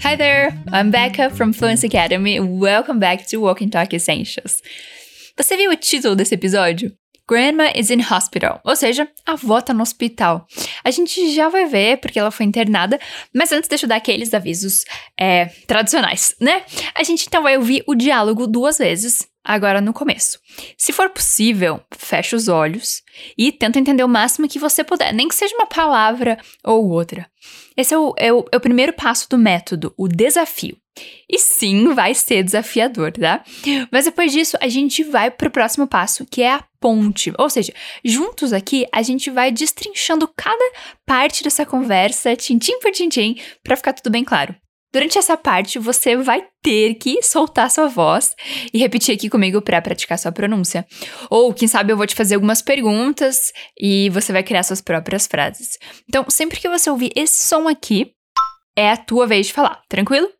Hi there, I'm Becca from Fluency Academy. Welcome back to Walk and Talk Essentials. Você viu o título desse episódio? Grandma is in hospital, ou seja, a avó tá no hospital. A gente já vai ver porque ela foi internada, mas antes deixa eu dar aqueles avisos é, tradicionais, né? A gente então vai ouvir o diálogo duas vezes, agora no começo. Se for possível, feche os olhos e tenta entender o máximo que você puder, nem que seja uma palavra ou outra. Esse é o, é o, é o primeiro passo do método, o desafio. E sim, vai ser desafiador, tá? Mas depois disso, a gente vai pro próximo passo, que é a ponte. Ou seja, juntos aqui, a gente vai destrinchando cada parte dessa conversa, tintim por tintim, para ficar tudo bem claro. Durante essa parte, você vai ter que soltar sua voz e repetir aqui comigo para praticar sua pronúncia. Ou, quem sabe, eu vou te fazer algumas perguntas e você vai criar suas próprias frases. Então, sempre que você ouvir esse som aqui, é a tua vez de falar, tranquilo?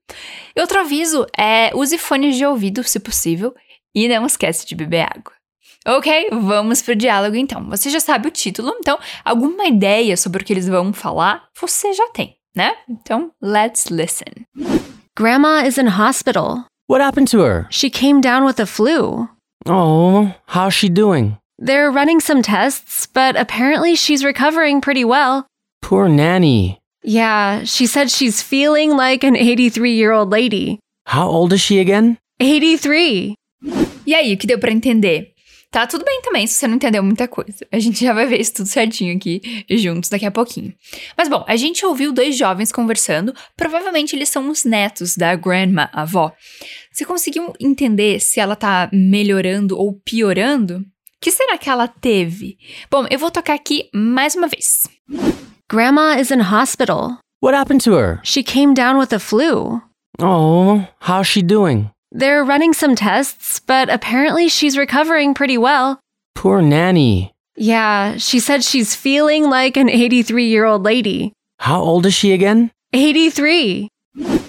E outro aviso é use fones de ouvido, se possível, e não esquece de beber água. Ok, vamos pro diálogo então. Você já sabe o título, então alguma ideia sobre o que eles vão falar você já tem, né? Então, let's listen. Grandma is in hospital. What happened to her? She came down with the flu. Oh, how's she doing? They're running some tests, but apparently she's recovering pretty well. Poor Nanny. Yeah, she said she's feeling like an 83 year old lady. How old is she again? 83. E aí, o que deu para entender? Tá tudo bem também se você não entendeu muita coisa. A gente já vai ver isso tudo certinho aqui juntos daqui a pouquinho. Mas bom, a gente ouviu dois jovens conversando, provavelmente eles são os netos da grandma, a avó. Você conseguiu entender se ela tá melhorando ou piorando? O que será que ela teve? Bom, eu vou tocar aqui mais uma vez. Grandma is in hospital. What happened to her? She came down with the flu. Oh, how's she doing? They're running some tests, but apparently she's recovering pretty well. Poor Nanny. Yeah, she said she's feeling like an 83 year old lady. How old is she again? 83.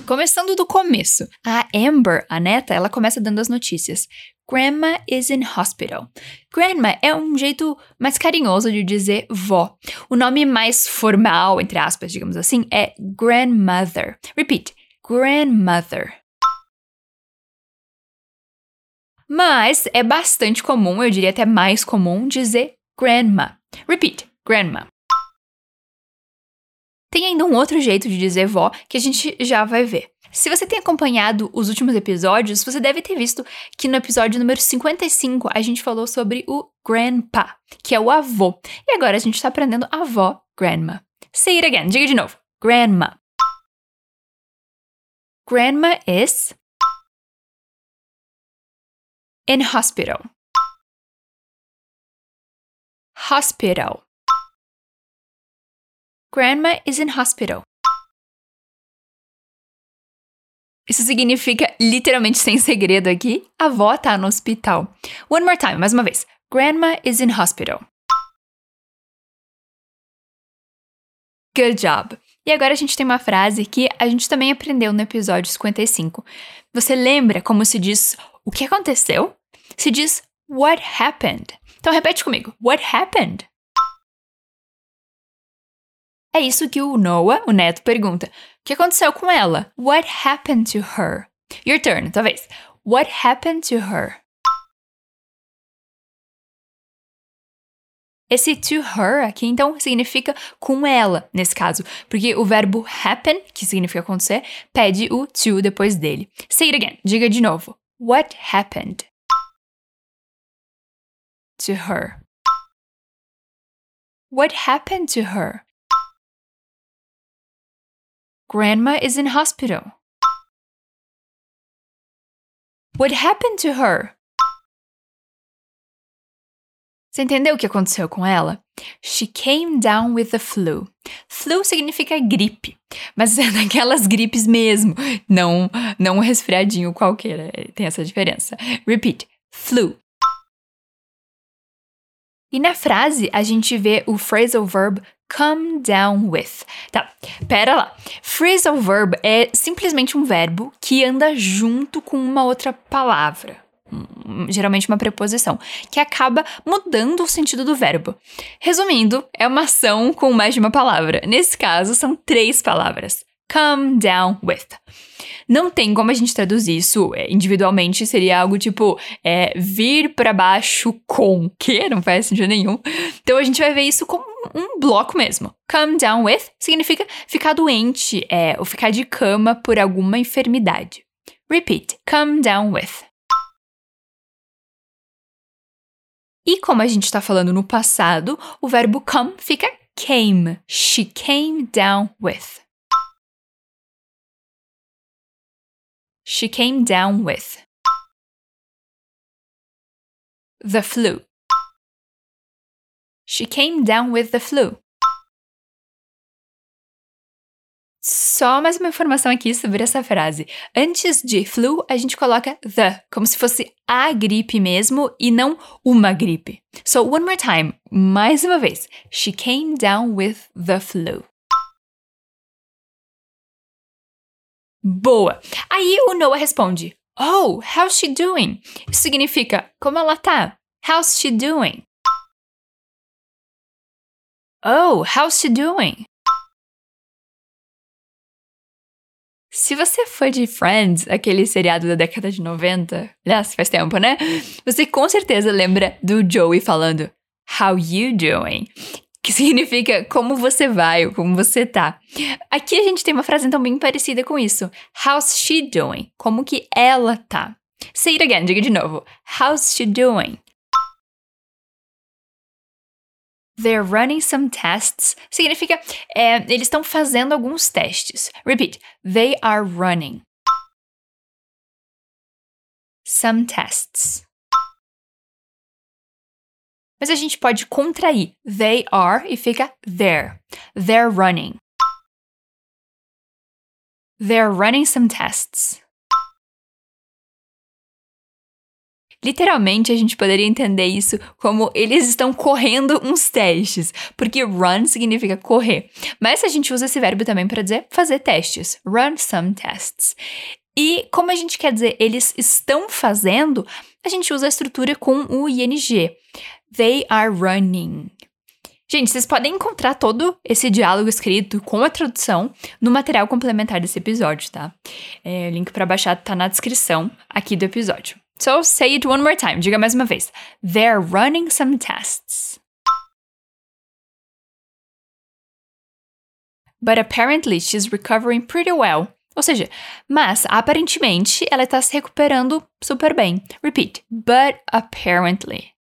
Começando do começo, a Amber, a neta, ela começa dando as notícias. Grandma is in hospital. Grandma é um jeito mais carinhoso de dizer vó. O nome mais formal, entre aspas, digamos assim, é grandmother. Repeat: grandmother. Mas é bastante comum, eu diria até mais comum, dizer grandma. Repeat: grandma. Tem ainda um outro jeito de dizer vó que a gente já vai ver. Se você tem acompanhado os últimos episódios, você deve ter visto que no episódio número 55 a gente falou sobre o grandpa, que é o avô. E agora a gente está aprendendo avó, grandma. Say it again, diga de novo. Grandma. Grandma is in hospital. Hospital. Grandma is in hospital. Isso significa, literalmente sem segredo aqui, a avó tá no hospital. One more time, mais uma vez. Grandma is in hospital. Good job. E agora a gente tem uma frase que a gente também aprendeu no episódio 55. Você lembra como se diz o que aconteceu? Se diz what happened. Então repete comigo. What happened? É isso que o Noah, o neto, pergunta. O que aconteceu com ela? What happened to her? Your turn, talvez. What happened to her? Esse to her aqui, então, significa com ela, nesse caso, porque o verbo happen, que significa acontecer, pede o to depois dele. Say it again, diga de novo. What happened to her? What happened to her? Grandma is in hospital. What happened to her? Você entendeu o que aconteceu com ela? She came down with the flu. Flu significa gripe, mas é daquelas gripes mesmo, não, não um resfriadinho qualquer, tem essa diferença. Repeat: flu. E na frase a gente vê o phrasal verb come down with. Tá, pera lá. Phrasal verb é simplesmente um verbo que anda junto com uma outra palavra. Geralmente uma preposição, que acaba mudando o sentido do verbo. Resumindo, é uma ação com mais de uma palavra. Nesse caso, são três palavras: Come down with. Não tem como a gente traduzir isso é, individualmente, seria algo tipo é, vir para baixo com, que não faz sentido nenhum. Então a gente vai ver isso como um bloco mesmo. Come down with significa ficar doente é, ou ficar de cama por alguma enfermidade. Repeat, come down with. E como a gente está falando no passado, o verbo come fica came. She came down with. She came down with. The flu. She came down with the flu. Só mais uma informação aqui sobre essa frase. Antes de flu, a gente coloca the, como se fosse a gripe mesmo e não uma gripe. So, one more time, mais uma vez. She came down with the flu. Boa! Aí o Noah responde: Oh, how's she doing? Isso significa como ela tá? How's she doing? Oh, how's she doing? Se você foi de Friends, aquele seriado da década de 90, aliás, faz tempo, né? Você com certeza lembra do Joey falando How you doing? Que significa como você vai ou como você tá. Aqui a gente tem uma frase então bem parecida com isso. How's she doing? Como que ela tá? Say it again, diga de novo. How's she doing? They're running some tests. Significa, é, eles estão fazendo alguns testes. Repeat. They are running some tests. Mas a gente pode contrair. They are e fica there. They're running. They're running some tests. Literalmente, a gente poderia entender isso como eles estão correndo uns testes, porque run significa correr. Mas a gente usa esse verbo também para dizer fazer testes. Run some tests. E como a gente quer dizer eles estão fazendo, a gente usa a estrutura com o ing. They are running. Gente, vocês podem encontrar todo esse diálogo escrito com a tradução no material complementar desse episódio, tá? É, o link para baixar tá na descrição aqui do episódio. So say it one more time. Diga mais uma vez. They're running some tests. But apparently she's recovering pretty well. Ou seja, mas aparentemente ela está se recuperando super bem. Repeat. But apparently.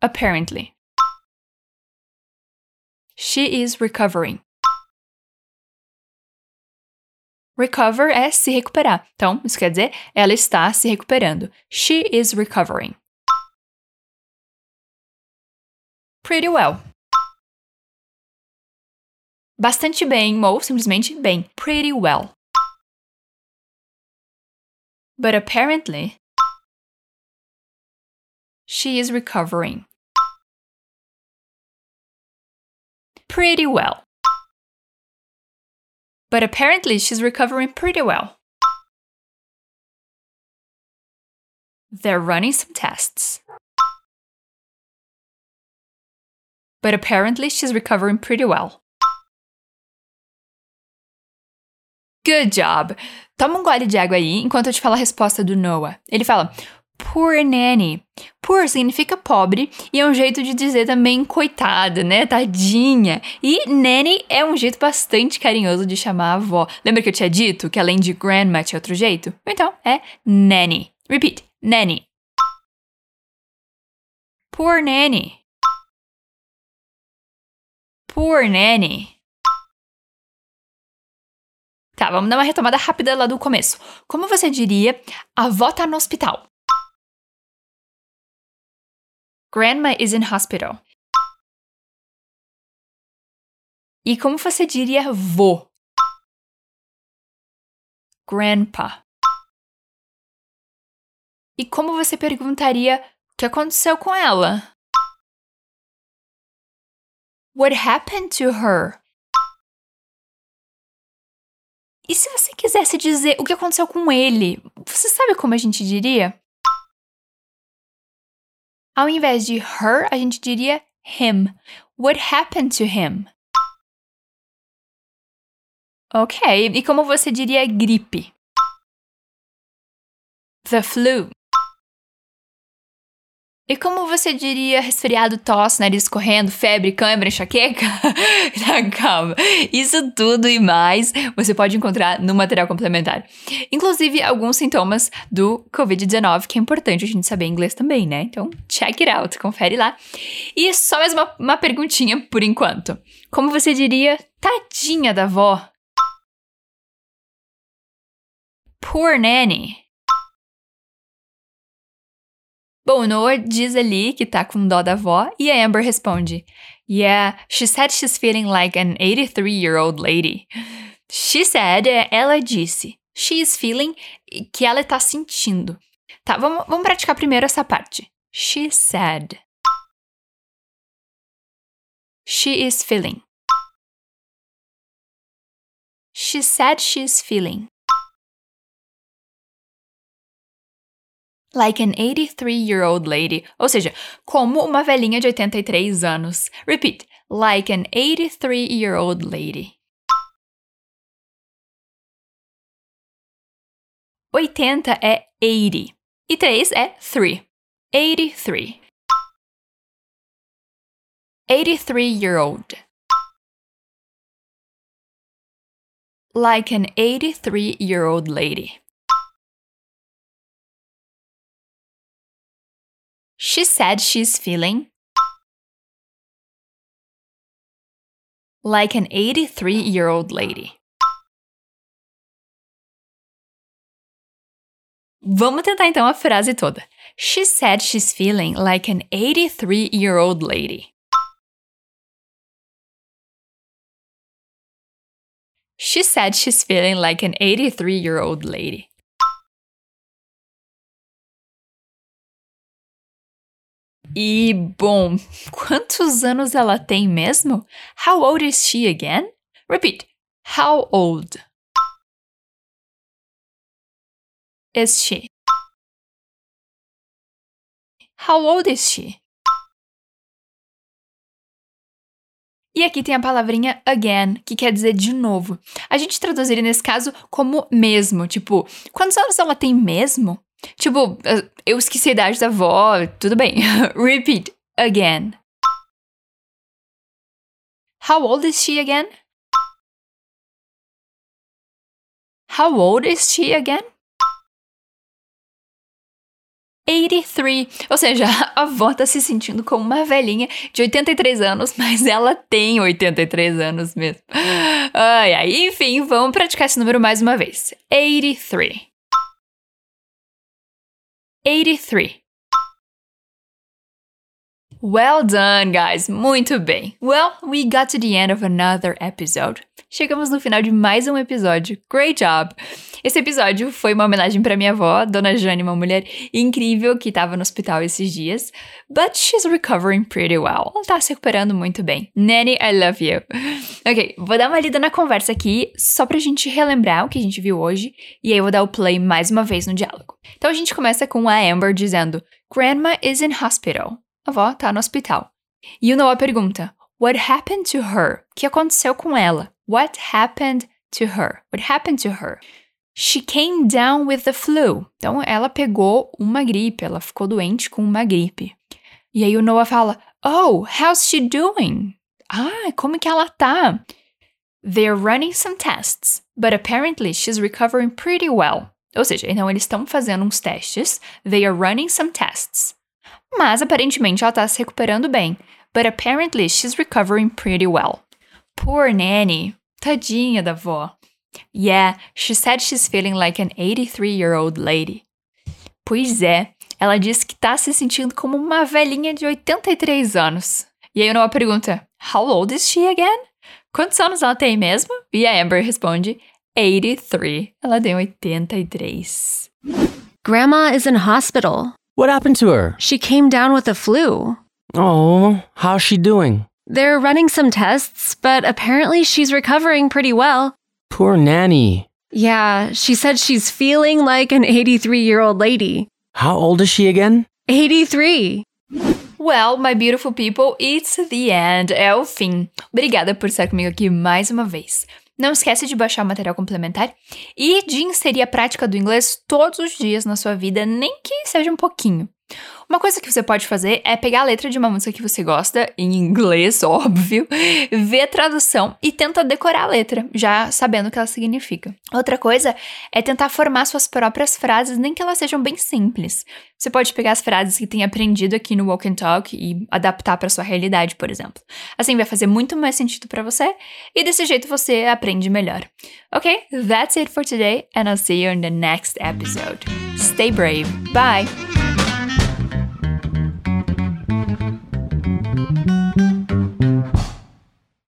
Apparently. She is recovering. Recover é se recuperar. Então, isso quer dizer ela está se recuperando. She is recovering. Pretty well. Bastante bem ou simplesmente bem. Pretty well. But apparently, she is recovering. Pretty well. But apparently, she's recovering pretty well. They're running some tests. But apparently, she's recovering pretty well. Good job! Toma um gole de água aí enquanto eu te falo a resposta do Noah. Ele fala: Poor nanny. Poor significa pobre e é um jeito de dizer também coitada, né? Tadinha. E nanny é um jeito bastante carinhoso de chamar a avó. Lembra que eu tinha dito que além de grandma tinha outro jeito? Então é nanny. Repeat: nanny. Poor nanny. Poor nanny. Tá, vamos dar uma retomada rápida lá do começo. Como você diria, a avó tá no hospital? Grandma is in hospital. E como você diria vô? Grandpa. E como você perguntaria o que aconteceu com ela? What happened to her? E se você quisesse dizer o que aconteceu com ele, você sabe como a gente diria? Ao invés de her, a gente diria him. What happened to him? Ok, e como você diria gripe? The flu. E como você diria resfriado, tosse, nariz correndo, febre, câimbra, enxaqueca? Calma. Isso tudo e mais você pode encontrar no material complementar. Inclusive alguns sintomas do Covid-19, que é importante a gente saber inglês também, né? Então, check it out, confere lá. E só mais uma, uma perguntinha por enquanto. Como você diria tadinha da avó? Poor nanny. Bom, Noah diz ali que tá com dó da avó e a Amber responde: Yeah, she said she's feeling like an 83-year-old lady. She said, ela disse. She is feeling, que ela tá sentindo. Tá, vamos, vamos praticar primeiro essa parte. She said. She is feeling. She said she's feeling. Like an 83-year-old lady. Ou seja, como uma velhinha de 83 anos. Repeat. Like an 83-year-old lady. 80 é 80. E 3 é 3. 83. 83-year-old. Like an 83-year-old lady. She said she's feeling like an 83 year old lady. Vamos tentar então a frase toda. She said she's feeling like an 83 year old lady. She said she's feeling like an 83 year old lady. E, bom, quantos anos ela tem mesmo? How old is she again? Repeat. How old is she? How old is she? E aqui tem a palavrinha again, que quer dizer de novo. A gente traduziria nesse caso como mesmo, tipo, quantos anos ela tem mesmo? Tipo, eu esqueci a idade da avó, tudo bem. Repeat again. How old is she again? How old is she again? 83. Ou seja, a avó tá se sentindo como uma velhinha de 83 anos, mas ela tem 83 anos mesmo. Ai, ai. Enfim, vamos praticar esse número mais uma vez. 83. 83. Well done, guys! Muito bem! Well, we got to the end of another episode. Chegamos no final de mais um episódio. Great job! Esse episódio foi uma homenagem para minha avó, Dona Jane, uma mulher incrível que estava no hospital esses dias. But she's recovering pretty well. Ela tá se recuperando muito bem. Nanny, I love you. Ok, vou dar uma lida na conversa aqui, só pra gente relembrar o que a gente viu hoje, e aí eu vou dar o play mais uma vez no diálogo. Então a gente começa com a Amber dizendo: Grandma is in hospital. A avó tá no hospital. E o Noah pergunta: What happened to her? O que aconteceu com ela? What happened to her? What happened to her? She came down with the flu. Então ela pegou uma gripe, ela ficou doente com uma gripe. E aí o Noah fala: Oh, how's she doing? Ah, como que ela tá? They're running some tests, but apparently she's recovering pretty well. Ou seja, então eles estão fazendo uns testes. They are running some tests. Mas aparentemente ela está se recuperando bem. But apparently she's recovering pretty well. Poor nanny. Tadinha da avó. Yeah, she said she's feeling like an 83-year-old lady. Pois é, ela disse que tá se sentindo como uma velhinha de 83 anos. E aí o Noah pergunta: How old is she again? Quantos anos ela tem mesmo? E a Amber responde: 83. Ela tem 83. Grandma is in hospital. What happened to her? She came down with the flu. Oh, how's she doing? They're running some tests, but apparently she's recovering pretty well. Poor Nanny. Yeah, she said she's feeling like an 83 year old lady. How old is she again? 83. Well, my beautiful people, it's the end. É o fim. Obrigada por estar comigo aqui mais uma vez. Não esquece de baixar o material complementar e de inserir a prática do inglês todos os dias na sua vida, nem que seja um pouquinho. Uma coisa que você pode fazer é pegar a letra de uma música que você gosta, em inglês, óbvio, ver a tradução e tenta decorar a letra, já sabendo o que ela significa. Outra coisa é tentar formar suas próprias frases, nem que elas sejam bem simples. Você pode pegar as frases que tem aprendido aqui no Walk and Talk e adaptar para sua realidade, por exemplo. Assim vai fazer muito mais sentido para você e desse jeito você aprende melhor. Ok, that's it for today and I'll see you in the next episode. Stay brave. Bye.